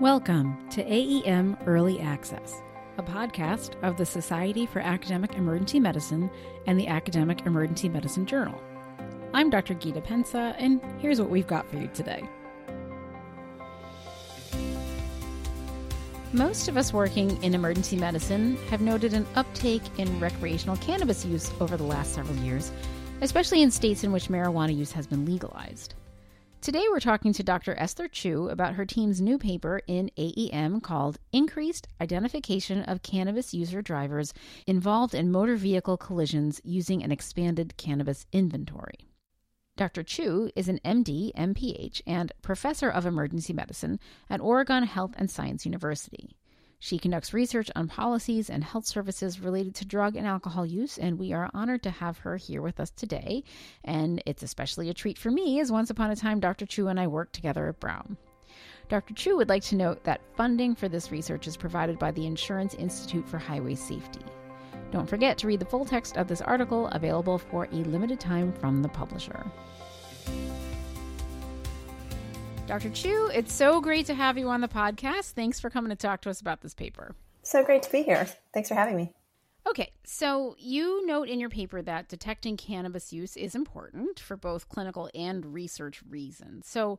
Welcome to AEM Early Access, a podcast of the Society for Academic Emergency Medicine and the Academic Emergency Medicine Journal. I'm Dr. Gita Pensa, and here's what we've got for you today. Most of us working in emergency medicine have noted an uptake in recreational cannabis use over the last several years, especially in states in which marijuana use has been legalized. Today, we're talking to Dr. Esther Choo about her team's new paper in AEM called Increased Identification of Cannabis User Drivers Involved in Motor Vehicle Collisions Using an Expanded Cannabis Inventory. Dr. Choo is an MD, MPH, and professor of emergency medicine at Oregon Health and Science University. She conducts research on policies and health services related to drug and alcohol use, and we are honored to have her here with us today. And it's especially a treat for me, as once upon a time Dr. Choo and I worked together at Brown. Dr. Choo would like to note that funding for this research is provided by the Insurance Institute for Highway Safety. Don't forget to read the full text of this article, available for a limited time from the publisher. Dr. Choo, it's so great to have you on the podcast. Thanks for coming to talk to us about this paper. So great to be here. Thanks for having me. Okay, so you note in your paper that detecting cannabis use is important for both clinical and research reasons. So,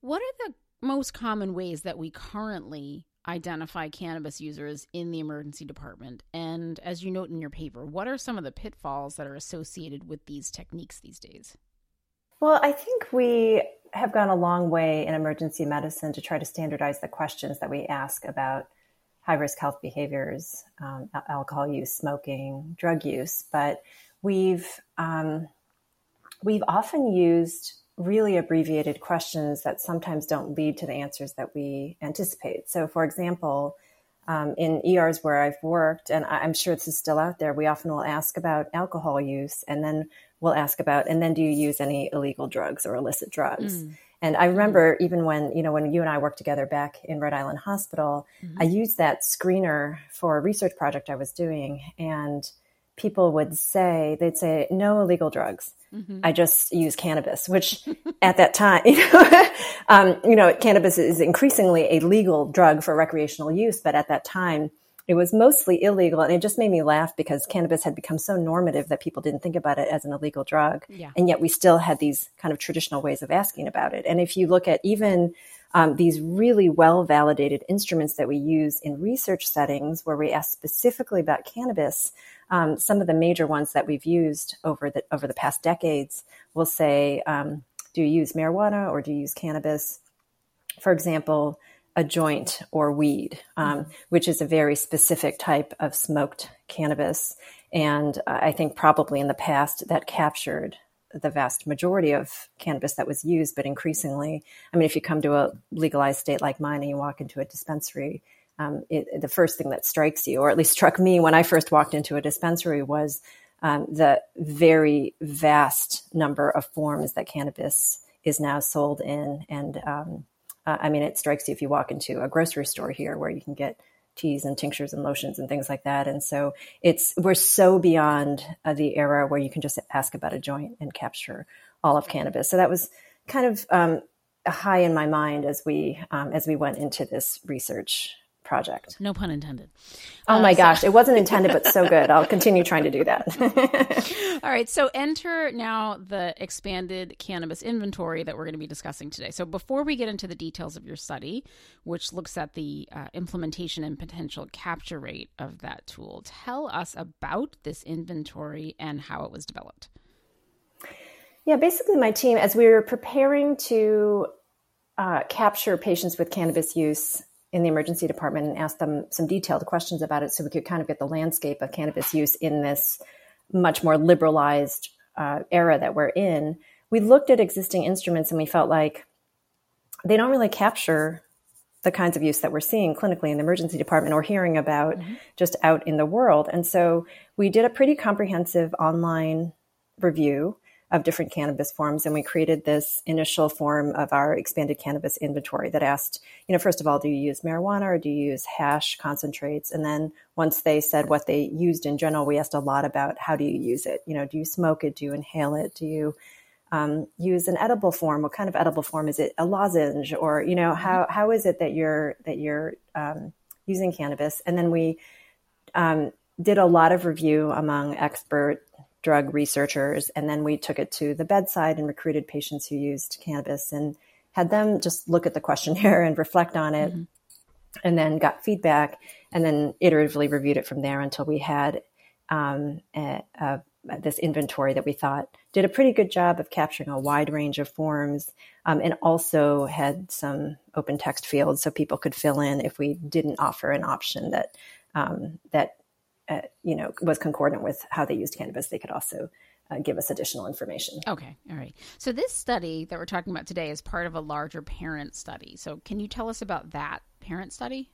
what are the most common ways that we currently identify cannabis users in the emergency department? And as you note in your paper, what are some of the pitfalls that are associated with these techniques these days? Well, I think we have gone a long way in emergency medicine to try to standardize the questions that we ask about high risk health behaviors, um, alcohol use, smoking, drug use. But we've um, we've often used really abbreviated questions that sometimes don't lead to the answers that we anticipate. So, for example, um, in ERs where I've worked, and I'm sure this is still out there, we often will ask about alcohol use and then we'll ask about, and then do you use any illegal drugs or illicit drugs? Mm. And I remember even when, you know, when you and I worked together back in Rhode Island Hospital, mm-hmm. I used that screener for a research project I was doing. And people would say, they'd say, no illegal drugs. Mm-hmm. I just use cannabis, which at that time, you know, um, you know, cannabis is increasingly a legal drug for recreational use. But at that time, it was mostly illegal. And it just made me laugh because cannabis had become so normative that people didn't think about it as an illegal drug. Yeah. And yet we still had these kind of traditional ways of asking about it. And if you look at even um, these really well validated instruments that we use in research settings where we ask specifically about cannabis, um, some of the major ones that we've used over the over the past decades will say, um, "Do you use marijuana or do you use cannabis?" For example, a joint or weed, um, which is a very specific type of smoked cannabis. And I think probably in the past that captured the vast majority of cannabis that was used, but increasingly, I mean, if you come to a legalized state like mine and you walk into a dispensary, um, it, the first thing that strikes you, or at least struck me when I first walked into a dispensary, was um, the very vast number of forms that cannabis is now sold in, and um, uh, I mean, it strikes you if you walk into a grocery store here where you can get teas and tinctures and lotions and things like that. And so it's we're so beyond uh, the era where you can just ask about a joint and capture all of cannabis. So that was kind of um, high in my mind as we um, as we went into this research project. No pun intended. Oh my uh, gosh, it wasn't intended, but so good. I'll continue trying to do that. All right, so enter now the expanded cannabis inventory that we're going to be discussing today. So before we get into the details of your study, which looks at the uh, implementation and potential capture rate of that tool, tell us about this inventory and how it was developed. Yeah, basically, my team, as we were preparing to uh, capture patients with cannabis use in the emergency department and asked them some detailed questions about it so we could kind of get the landscape of cannabis use in this much more liberalized uh, era that we're in. We looked at existing instruments and we felt like they don't really capture the kinds of use that we're seeing clinically in the emergency department or hearing about mm-hmm. just out in the world. And so we did a pretty comprehensive online review of different cannabis forms. And we created this initial form of our expanded cannabis inventory that asked, you know, first of all, do you use marijuana or do you use hash concentrates? And then once they said what they used in general, we asked a lot about how do you use it? You know, do you smoke it? Do you inhale it? Do you um, use an edible form? What kind of edible form is it? A lozenge, or you know, how mm-hmm. how is it that you're that you're um, using cannabis? And then we um, did a lot of review among expert drug researchers, and then we took it to the bedside and recruited patients who used cannabis and had them just look at the questionnaire and reflect on it, mm-hmm. and then got feedback, and then iteratively reviewed it from there until we had um, a, a, this inventory that we thought did a pretty good job of capturing a wide range of forms um, and also had some open text fields so people could fill in if we didn't offer an option that um, that uh, you know was concordant with how they used cannabis they could also uh, give us additional information. Okay all right. So this study that we're talking about today is part of a larger parent study. So can you tell us about that parent study?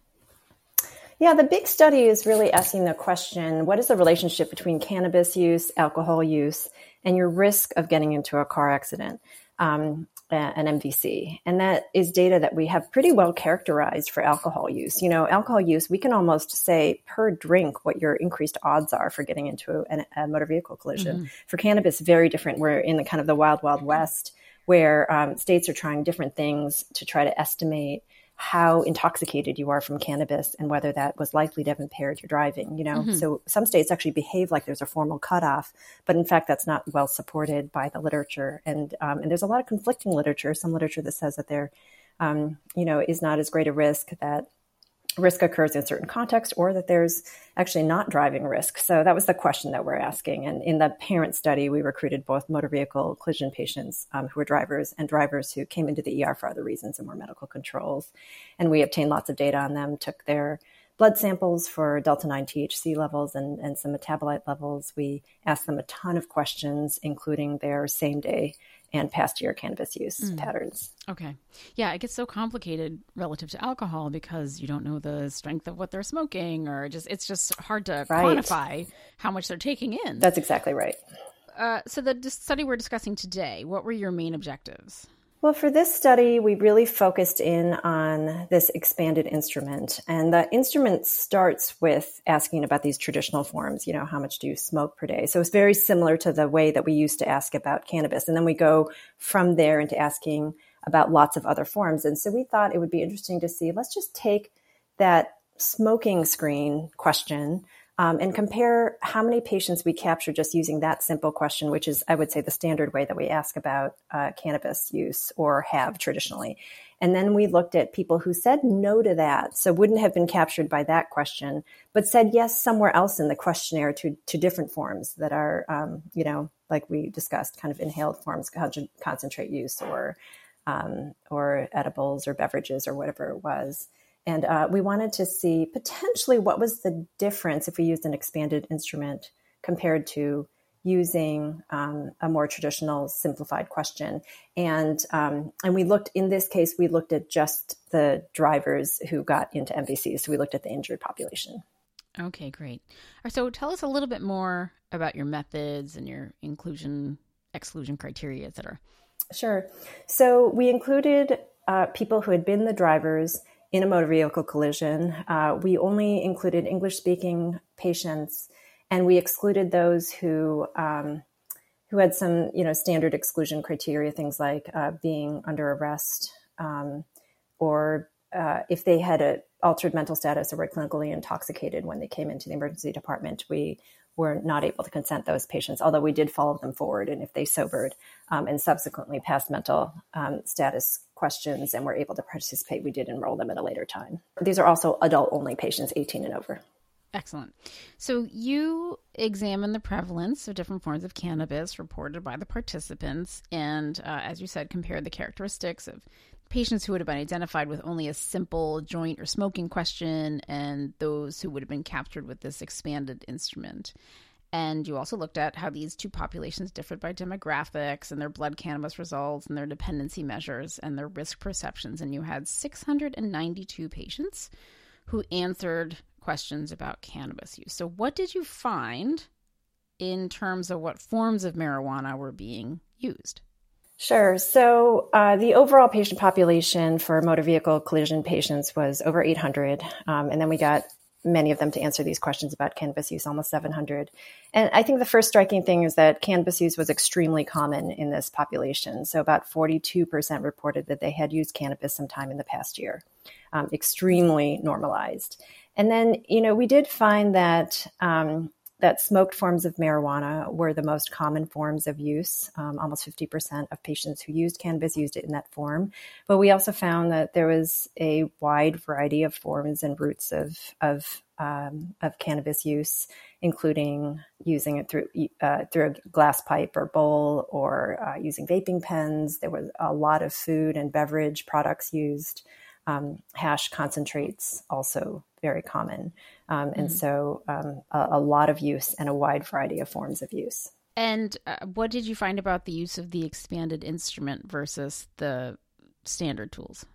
Yeah, the big study is really asking the question what is the relationship between cannabis use, alcohol use, and your risk of getting into a car accident, um, an MVC? And that is data that we have pretty well characterized for alcohol use. You know, alcohol use, we can almost say per drink what your increased odds are for getting into a, a motor vehicle collision. Mm-hmm. For cannabis, very different. We're in the kind of the wild, wild west where um, states are trying different things to try to estimate how intoxicated you are from cannabis and whether that was likely to have impaired your driving you know mm-hmm. so some states actually behave like there's a formal cutoff but in fact that's not well supported by the literature and um, and there's a lot of conflicting literature some literature that says that there um, you know is not as great a risk that risk occurs in certain contexts or that there's actually not driving risk. So that was the question that we're asking. And in the parent study, we recruited both motor vehicle collision patients um, who were drivers and drivers who came into the ER for other reasons and were medical controls. And we obtained lots of data on them, took their blood samples for delta 9 THC levels and, and some metabolite levels. We asked them a ton of questions, including their same day and past year cannabis use mm. patterns. Okay. Yeah, it gets so complicated relative to alcohol because you don't know the strength of what they're smoking or just it's just hard to right. quantify how much they're taking in. That's exactly right. Uh, so the study we're discussing today, what were your main objectives? Well, for this study, we really focused in on this expanded instrument. And the instrument starts with asking about these traditional forms, you know, how much do you smoke per day? So it's very similar to the way that we used to ask about cannabis. And then we go from there into asking about lots of other forms. And so we thought it would be interesting to see, let's just take that smoking screen question um, and compare how many patients we capture just using that simple question, which is, I would say, the standard way that we ask about uh, cannabis use or have traditionally. And then we looked at people who said no to that, so wouldn't have been captured by that question, but said yes somewhere else in the questionnaire to, to different forms that are, um, you know, like we discussed, kind of inhaled forms, concentrate use or um, or edibles or beverages or whatever it was. And uh, we wanted to see potentially what was the difference if we used an expanded instrument compared to using um, a more traditional simplified question. And um, and we looked in this case, we looked at just the drivers who got into MVCs. So we looked at the injured population. Okay, great. So tell us a little bit more about your methods and your inclusion, exclusion criteria, et cetera. Sure. So we included uh, people who had been the drivers in a motor vehicle collision. Uh, we only included English speaking patients, and we excluded those who um, who had some you know standard exclusion criteria, things like uh, being under arrest um, or uh, if they had an altered mental status or were clinically intoxicated when they came into the emergency department. We were not able to consent those patients, although we did follow them forward. And if they sobered um, and subsequently passed mental um, status questions and were able to participate, we did enroll them at a later time. These are also adult only patients, 18 and over. Excellent. So you examined the prevalence of different forms of cannabis reported by the participants, and uh, as you said, compared the characteristics of patients who would have been identified with only a simple joint or smoking question and those who would have been captured with this expanded instrument. And you also looked at how these two populations differed by demographics and their blood cannabis results and their dependency measures and their risk perceptions. And you had 692 patients who answered questions about cannabis use. So, what did you find in terms of what forms of marijuana were being used? Sure. So uh, the overall patient population for motor vehicle collision patients was over 800. Um, and then we got many of them to answer these questions about cannabis use, almost 700. And I think the first striking thing is that cannabis use was extremely common in this population. So about 42% reported that they had used cannabis sometime in the past year, um, extremely normalized. And then, you know, we did find that um, that smoked forms of marijuana were the most common forms of use. Um, almost 50% of patients who used cannabis used it in that form. But we also found that there was a wide variety of forms and routes of, of, um, of cannabis use, including using it through, uh, through a glass pipe or bowl or uh, using vaping pens. There was a lot of food and beverage products used. Um, hash concentrates also very common. Um, and mm-hmm. so um, a, a, lot of use and a wide variety of forms of use. And uh, what did you find about the use of the expanded instrument versus the standard tools?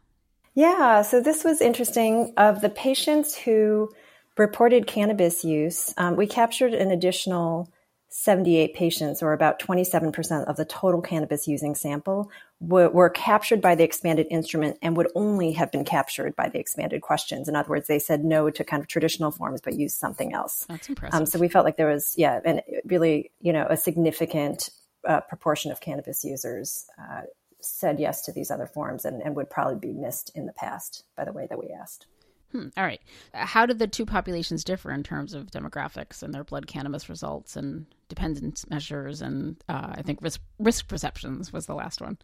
Yeah, so this was interesting. Of the patients who reported cannabis use, um, we captured an additional 78 patients, or about 27% of the total cannabis using sample, were, were, captured by the expanded instrument and would only have been captured by the expanded questions. In other words, they said no to kind of traditional forms, but used something else. That's impressive. Um, so we felt like there was, yeah, and really, you know, a significant uh, proportion of cannabis users uh, said yes to these other forms and, and would probably be missed in the past by the way that we asked. Hmm. All right. How did the two populations differ in terms of demographics and their blood cannabis results and dependence measures and uh, I think risk risk perceptions was the last one.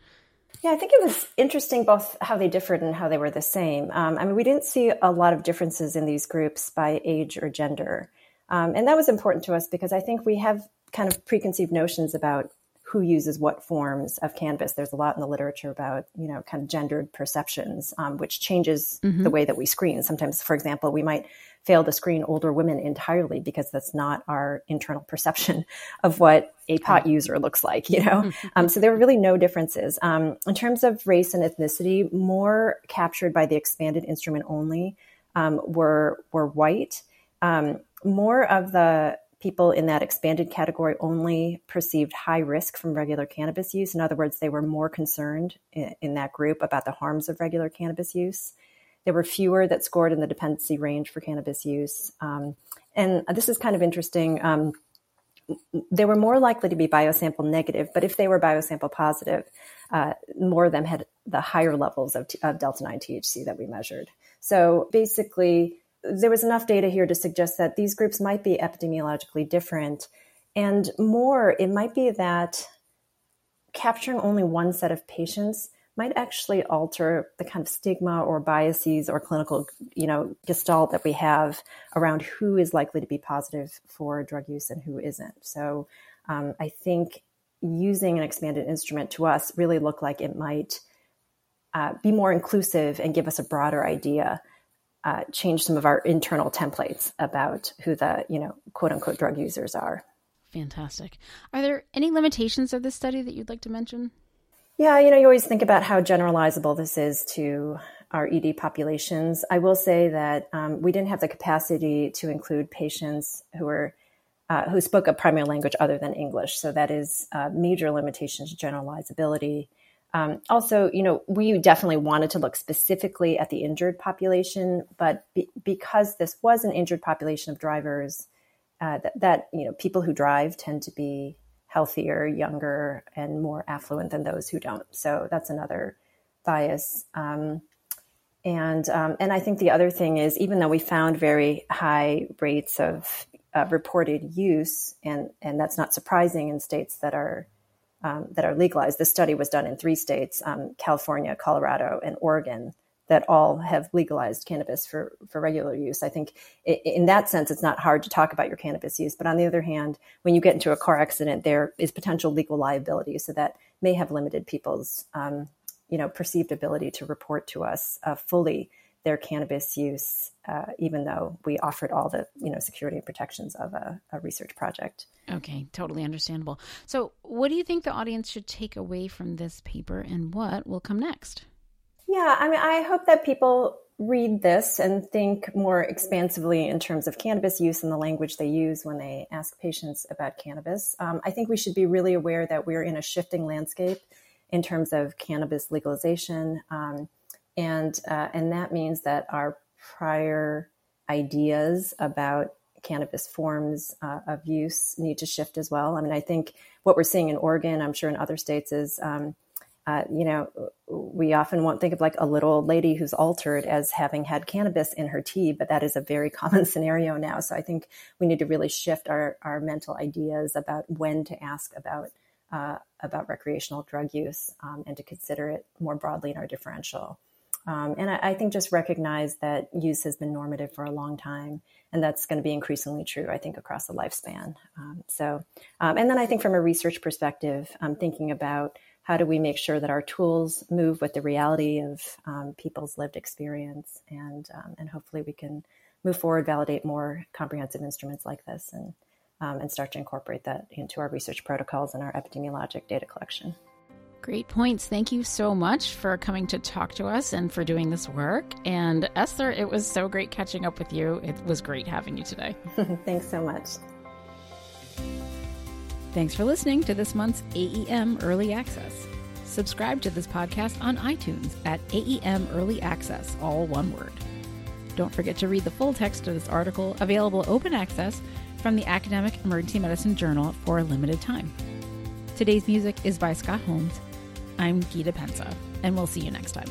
Yeah, I think it was interesting both how they differed and how they were the same. Um, I mean, we didn't see a lot of differences in these groups by age or gender. Um, and that was important to us because I think we have kind of preconceived notions about who uses what forms of cannabis. There's a lot in the literature about, you know, kind of gendered perceptions, um, which changes mm-hmm. the way that we screen. Sometimes, for example, we might fail to screen older women entirely because that's not our internal perception of what a pot user looks like, you know? Mm-hmm. Um, so there were really no differences. Um, in terms of race and ethnicity, more captured by the expanded instrument only um, were, were white. Um, more of the people in that expanded category only perceived high risk from regular cannabis use. In other words, they were more concerned in, in, that group about the harms of regular cannabis use. There were fewer that scored in the dependency range for cannabis use. Um, and this is kind of interesting. Um, they were more likely to be biosample negative, but if they were biosample positive, uh, more of them had the higher levels of, of delta 9 THC that we measured. So basically, there was enough data here to suggest that these groups might be epidemiologically different. And more, it might be that capturing only one set of patients might actually alter the kind of stigma or biases or clinical, you know, gestalt that we have around who is likely to be positive for drug use and who isn't. So um, I think using an expanded instrument to us really looked like it might uh, be more inclusive and give us a broader idea uh, change some of our internal templates about who the you know quote unquote drug users are. Fantastic. Are there any limitations of this study that you'd like to mention? Yeah, you know, you always think about how generalizable this is to our ED populations. I will say that um, we didn't have the capacity to include patients who were uh, who spoke a primary language other than English. So that is a major limitation to generalizability. Um, also, you know, we definitely wanted to look specifically at the injured population, but be, because this was an injured population of drivers, uh, that, that, you know, people who drive tend to be healthier, younger, and more affluent than those who don't. So that's another bias. Um, and um, and I think the other thing is, even though we found very high rates of uh, reported use, and and that's not surprising in states that are um, that are legalized. This study was done in three states um, California, Colorado, and Oregon that all have legalized cannabis for, for regular use. I think in that sense, it's not hard to talk about your cannabis use. But on the other hand, when you get into a car accident, there is potential legal liability. So that may have limited people's um, you know, perceived ability to report to us uh, fully their cannabis use, uh, even though we offered all the you know security and protections of a, a, research project. Okay, totally understandable. So, what do you think the audience should take away from this paper, and what will come next? Yeah, I mean, I hope that people read this and think more expansively in terms of cannabis use and the language they use when they ask patients about cannabis. Um, I think we should be really aware that we're in a shifting landscape in terms of cannabis legalization. Um, and uh, and that means that our prior ideas about cannabis forms uh, of use need to shift as well. I mean, I think what we're seeing in Oregon, I'm sure in other states, is um, uh, you know, we often won't think of like a little old lady who's altered as having had cannabis in her tea, but that is a very common scenario now. So I think we need to really shift our, our mental ideas about when to ask about uh, about recreational drug use um, and to consider it more broadly in our differential. Um, and I, I, think just recognize that use has been normative for a long time, and that's going to be increasingly true, I think, across the lifespan. Um, so, um, and then I think from a research perspective, thinking about how do we make sure that our tools move with the reality of um, people's lived experience, and um, and hopefully we can move forward, validate more comprehensive instruments like this, and um, and start to incorporate that into our research protocols and our epidemiologic data collection. Great points. Thank you so much for coming to talk to us and for doing this work. And Esther, it was so great catching up with you. It was great having you today. Thanks so much. Thanks for listening to this month's AEM Early Access. Subscribe to this podcast on iTunes at AEM Early Access, all one word. Don't forget to read the full text of this article, available open access from the Academic Emergency Medicine Journal for a limited time. Today's music is by Scott Holmes. I'm Gita Pensa, and we'll see you next time.